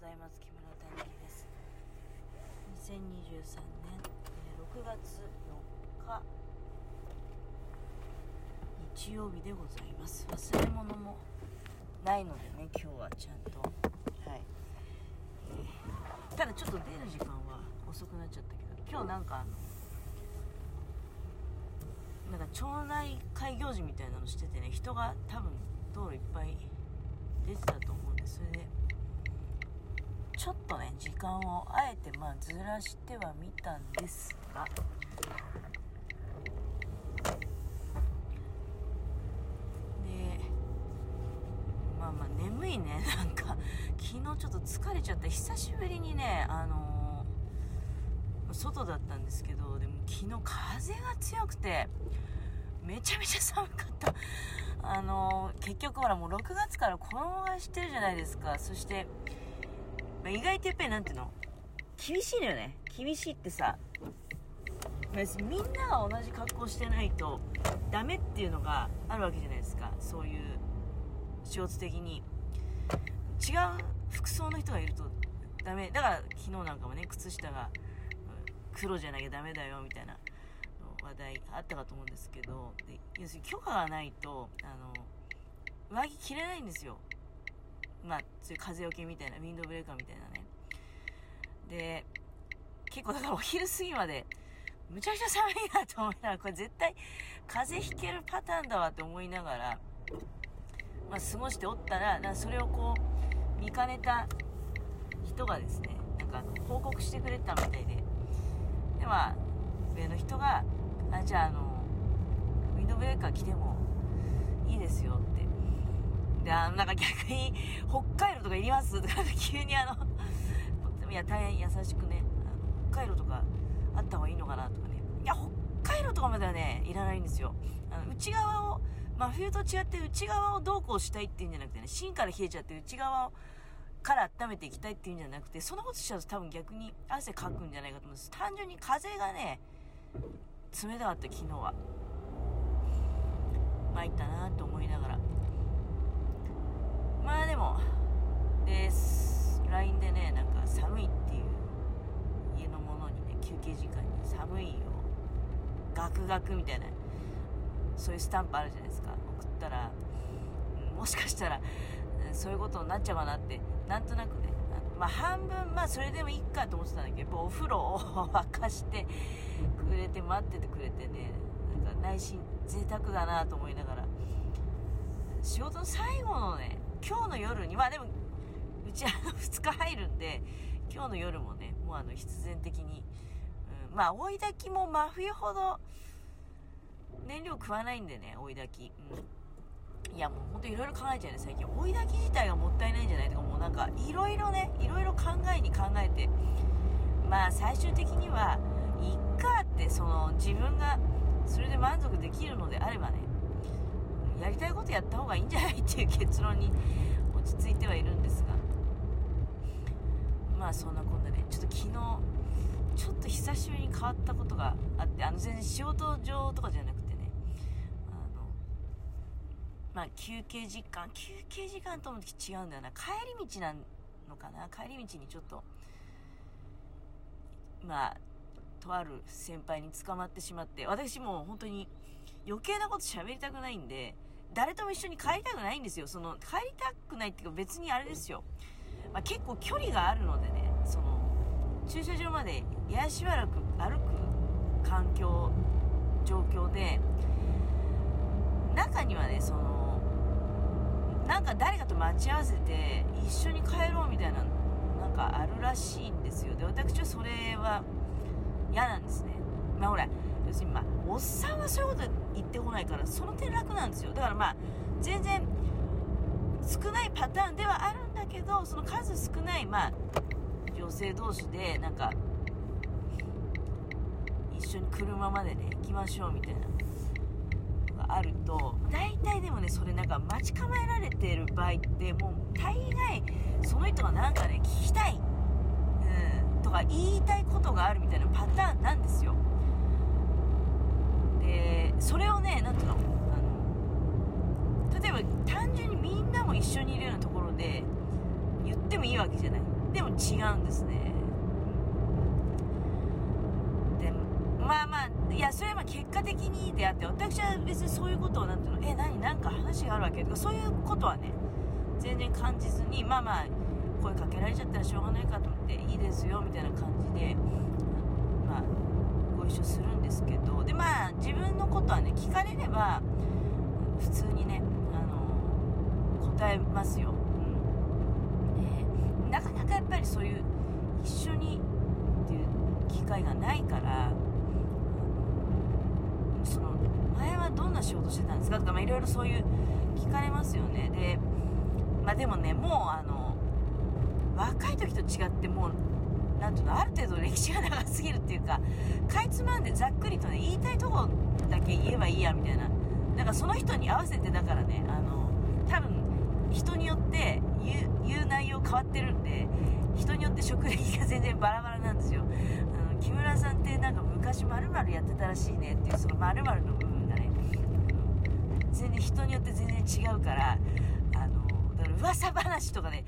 ございます。木村谷です。2023年6月4日。日曜日でございます。忘れ物もないのでね今日はちゃんと。はい、えー、ただちょっと出る時間は遅くなっちゃったけど今日なんかあのなんか町内会行事みたいなのしててね人が多分道路いっぱい出てたと思うんでそれでちょっとね時間をあえてまあずらしてはみたんですがでまあまあ眠いね。なんか昨日ちょっと疲れちゃった久しぶりにねあのー、外だったんですけどでも昨日風が強くてめちゃめちゃ寒かった。あの、結局ほらもう6月からこのまましてるじゃないですか。そしてまあ、意外とやっぱりなんていうの？厳しいのよね。厳しいってさみんなが同じ格好してないとダメっていうのがあるわけじゃないですか。そういう仕事的に。違う服装の人がいるとダメ。だから昨日なんかもね靴下が黒じゃなきゃダメだよみたいな話題あったかと思うんですけど。要するに許可がないとあの上着着れないんですよ。まあ、そういう風よけみたいな、ウィンドブレーカーみたいなね。で、結構だからお昼過ぎまで、むちゃくちゃ寒いなと思いながら、これ絶対風邪ひけるパターンだわって思いながら、まあ、過ごしておったら、なそれをこう、見かねた人がですね、なんか報告してくれたみたいで、で、まあ、上の人が、あ、じゃあ、あの、ウィンドブレーカー着てもいいですよってで、あの、なんか逆に、北海道とかいります？とか、急にあの、いや、大変優しくね、あの北海道とかあった方がいいのかなとかね。いや、北海道とかまではね、いらないんですよ。あの内側を、真冬と違って内側をどうこうしたいっていうんじゃなくてね、芯から冷えちゃって内側を、から温めていきたいっていうんじゃなくて、そんなことしちゃうと多分逆に汗かくんじゃないかと思うんです。単純に風がね、冷たかった昨日は。参ったなと思いながら。まあでも、です。LINE でね、なんか寒いっていう家のものにね、休憩時間に寒いよ。ガクガクみたいな、そういうスタンプあるじゃないですか。送ったら、もしかしたら、そういうことになっちゃうかなって、なんとなくね、まあ半分、まあそれでもいいかと思ってたんだけど、やっぱお風呂を沸かしてくれて待っててくれてね、なんか内心贅沢だなと思いながら、仕事の最後のね、今日の夜に、まあでも、うちあの2日入るんで、今日の夜もね、もうあの必然的に、うん、まあ追い炊きも真冬ほど燃料食わないんでね、追い炊き。うん、いやもうほんといろいろ考えちゃうね、最近。追い炊き自体がもったいないんじゃないとか、もうなんかいろいろね、いろいろ考えに考えて、まあ最終的には、いっかって、その自分がそれで満足できるのであればね、やりたいことやった方がいいんじゃないっていう結論に落ち着いてはいるんですが。まあそんなこんなで、ね、ちょっと昨日ちょっと久しぶりに変わったことがあってあの全然仕事上とかじゃなくてね。あのまあ休憩時間。休憩時間と思う時違うんだよな。帰り道なのかな？帰り道にちょっとまあとある先輩に捕まってしまって私も本当に余計なこと喋りたくないんで誰とも一緒に帰りたくないんですよ。その、帰りたくないっていうか別にあれですよ。まあ、結構距離があるのでね、その、駐車場までややしばらく歩く環境、状況で、中にはね、その、なんか誰かと待ち合わせて一緒に帰ろうみたいな、なんかあるらしいんですよ。で、私はそれは嫌なんですね。まあほら、要するにまあ、おっさんはそういうこと言ってこないから、その点楽なんですよ。だからまあ、全然、少ないパターンではあるんだけど、その数少ない、まあ、女性同士で、なんか、一緒に車までね、行きましょうみたいなの。があると大体でもねそれなんか待ち構えられてる場合ってもう大概その人がなんかね聞きたい、うん、とか言いたいことがあるみたいなパターンなんですよでそれをね何ていうのあの例えば単純にみんなも一緒にいるようなところで言ってもいいわけじゃない。でも違うんですね。でまあまあいやそれはまあ結果的にであって私は別にそういうことをなんていうのえ何なんか話があるわけとかそういうことはね全然感じずにまあまあ声かけられちゃったらしょうがないかと思っていいですよみたいな感じでまあご一緒するんですけどでまあ自分のことはね聞かれれば普通にねえますよ、うん、でなかなかやっぱりそういう一緒にっていう機会がないからその前はどんな仕事してたんですか？とか、まあ、いろいろそういう聞かれますよね。でまあでもねもうあの若い時と違ってもうなんていうのある程度歴史が長すぎるっていうかかいつまんでざっくりとね言いたいとこだけ言えばいいやみたいな。だからその人に合わせてだからねあの多分人によって言う言う内容変わってるんで人によって職歴が全然バラバラなんですよあの木村さんってなんか昔まるやってたらしいねっていうそのまるの部分がね全然人によって全然違うからあのだから噂話とかね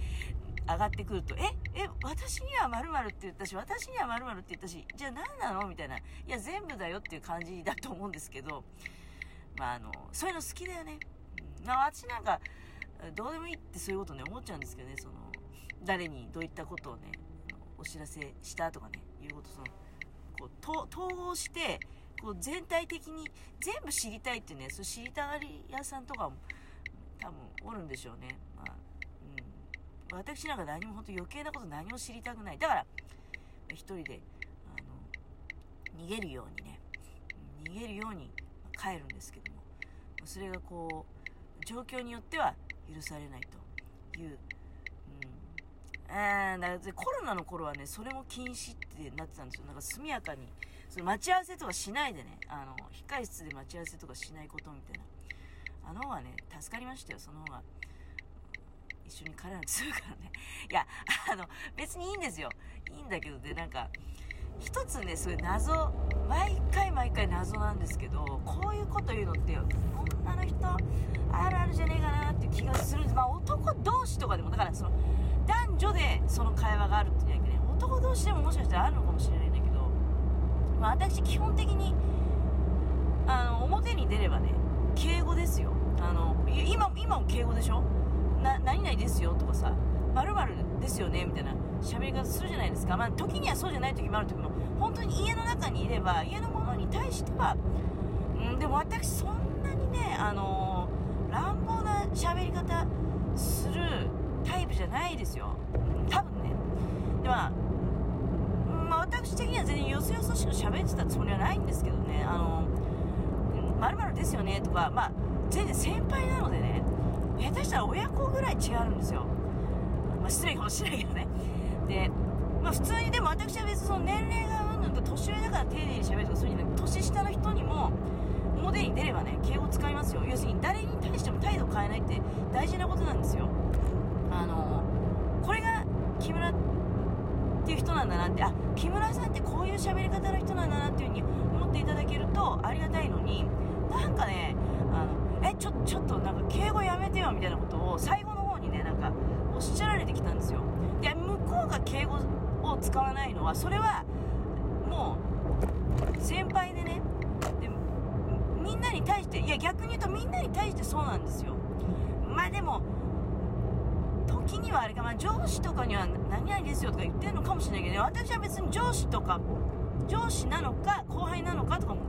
上がってくると、え、え、私には〇〇って言ったし、私には〇〇って言ったし、じゃあ何なの？みたいな。いや、全部だよっていう感じだと思うんですけど、まあ、あの、そういうの好きだよね。うん、ま、私なんか、どうでもいいってそういうことね、思っちゃうんですけどね、その、誰にどういったことをね、お知らせしたとかね、いうこと、その、こう、統合して、こう、全体的に全部知りたいってね、そう知りたがり屋さんとかも、多分おるんでしょうね。まあ私なんか何も本当余計なこと何も知りたくない。だから、一人で、あの、逃げるようにね、逃げるように帰るんですけども、それがこう、状況によっては許されないという、うん。あだからコロナの頃はね、それも禁止ってなってたんですよ。なんか速やかに、その待ち合わせとかしないでね、あの、控室で待ち合わせとかしないことみたいな。あの方がね、助かりましたよ、その方が。一緒に彼らにするからね。いや、あの、別にいいんですよ。いいんだけどで、なんか、一つね、そうい謎、毎回毎回謎なんですけど、こういうこと言うのって、女の人、あるあるじゃねえかなって気がするんです。まあ、男同士とかでも、だからその、男女でその会話があるっていうわけね、男同士でももしかしたらあるのかもしれないんだけど、まあ、私基本的に、あの、表に出ればね、敬語ですよ。あの、今、今も敬語でしょ？な何々ですよとかさまるですよねみたいな喋り方するじゃないですか。まあ時にはそうじゃない時もある時も本当に家の中にいれば家のものに対してはんでも私そんなにねあのー、乱暴な喋り方するタイプじゃないですよ。多分ね。ではまあ私的には全然よそよそしく喋ってたつもりはないんですけどね。あのまるですよねとかまあ全然先輩なのでね下手したら親子ぐらい違うんですよ。まあ、失礼かもしれないけどね。で、まあ、普通にでも私は別にその年齢がうんぬんと年上だから丁寧に喋るとかそういうね、年下の人にも表に出ればね、敬語使いますよ。要するに誰に対しても態度変えないって大事なことなんですよ。あの、これが木村っていう人なんだなって、あ、木村さんってこういう喋り方の人なんだなっていう風に思っていただけるとありがたいのに、なんかね、あの、えちょちょっとなんか敬語やめてよみたいなことを最後しゃられてきたんですよ。で向こうが敬語を使わないのはそれはもう先輩でねでみんなに対していや逆に言うとみんなに対してそうなんですよ。まあでも時にはあれか、まあ、上司とかには何々ですよとか言ってるのかもしれないけど、私は別に上司とか上司なのか後輩なのかとかも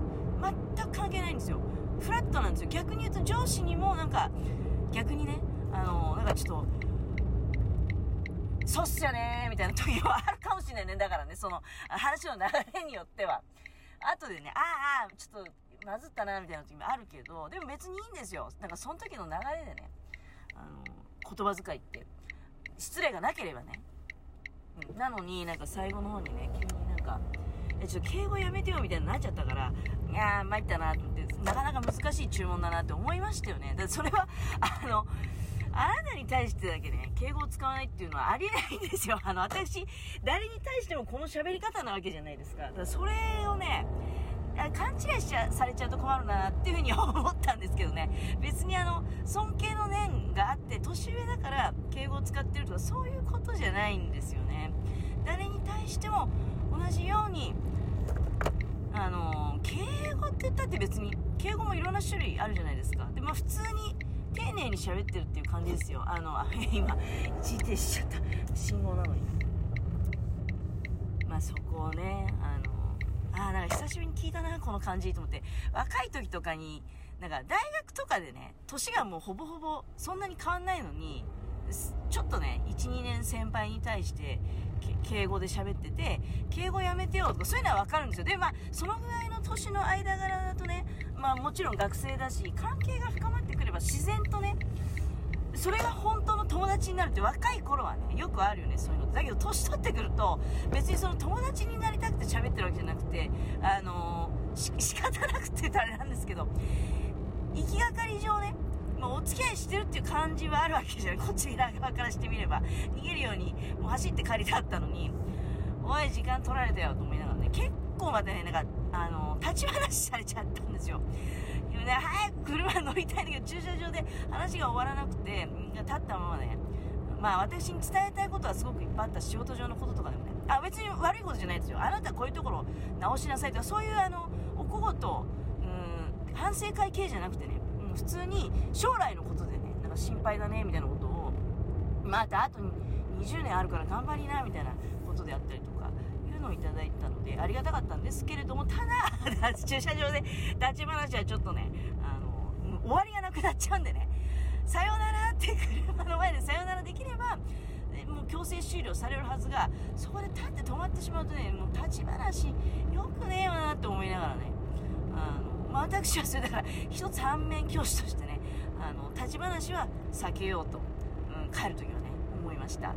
全く関係ないんですよ。フラットなんですよ。逆に言うと上司にもなんか逆にねあのなんかちょっとそうっすよねみたいな 時はあるかもしれないね。だからねその話の流れによっては。後でねああちょっとまずったなみたいな時もあるけどでも別にいいんですよ。なんかその時の流れでねあの言葉遣いって失礼がなければね、なのになんか最後の方にね急になんかえちょっと敬語やめてよみたいになっちゃったからいやー参ったなと思ってなかなか難しい注文だなって思いましたよね。だそれはあのあなたに対してだけね、敬語を使わないっていうのはありえないんですよ。あの、私、誰に対してもこの喋り方なわけじゃないですか。だからそれをね、勘違いしちゃされちゃうと困るなっていうふうに思ったんですけどね。別にあの、尊敬の念があって、年上だから敬語を使ってるとか、そういうことじゃないんですよね。誰に対しても同じようにあの敬語って言ったって別に敬語もいろんな種類あるじゃないですかでまあ普通に丁寧に喋ってるっていう感じですよ。あの 今一時停止しちゃった。信号なのに。まあそこをねあのあなんか久しぶりに聞いたなこの感じと思って。若い時とかになんか大学とかでね年がもうほぼほぼそんなに変わんないのにちょっとね12年先輩に対して敬語で喋ってて敬語やめてよとかそういうのは分かるんですよ。でまあそのぐらいの年の間柄だとねまあもちろん学生だし関係が深まってば自然とねそれが本当の友達になるって若い頃はねよくあるよねそういうの。だけど年取ってくると別にその友達になりたくて喋ってるわけじゃなくてあのー、仕方なくて言ったらあれなんですけど行きがかり上ねまあ、お付き合いしてるっていう感じはあるわけじゃない。こっち側からしてみれば。逃げるようにもう走って帰りたったのにおい時間取られたよと思いながらね結構またねなんかあの立ち話されちゃったんですよ。ね、早く車乗りたいんだけど駐車場で話が終わらなくて立ったままねまあ私に伝えたいことはすごくいっぱいあった仕事上のこととかでもねあ別に悪いことじゃないですよ。あなたこういうところ直しなさいとかそういうあのおこごとうん反省会系じゃなくてねうん普通に将来のことでねなんか心配だねみたいなことをまたあと20年あるから頑張りなみたいなことであったりとか。のをいただいたのでありがたかったんですけれどもただ 駐車場で立ち話はちょっとねあの終わりがなくなっちゃうんでねさよならって車の前でさよならできればもう強制終了されるはずがそこで立って止まってしまうとねもう立ち話よくねえよなって思いながらねあのまあ、私はそれだから一つ反面教師としてねあの立ち話は避けようと、うん、帰る時はね思いました。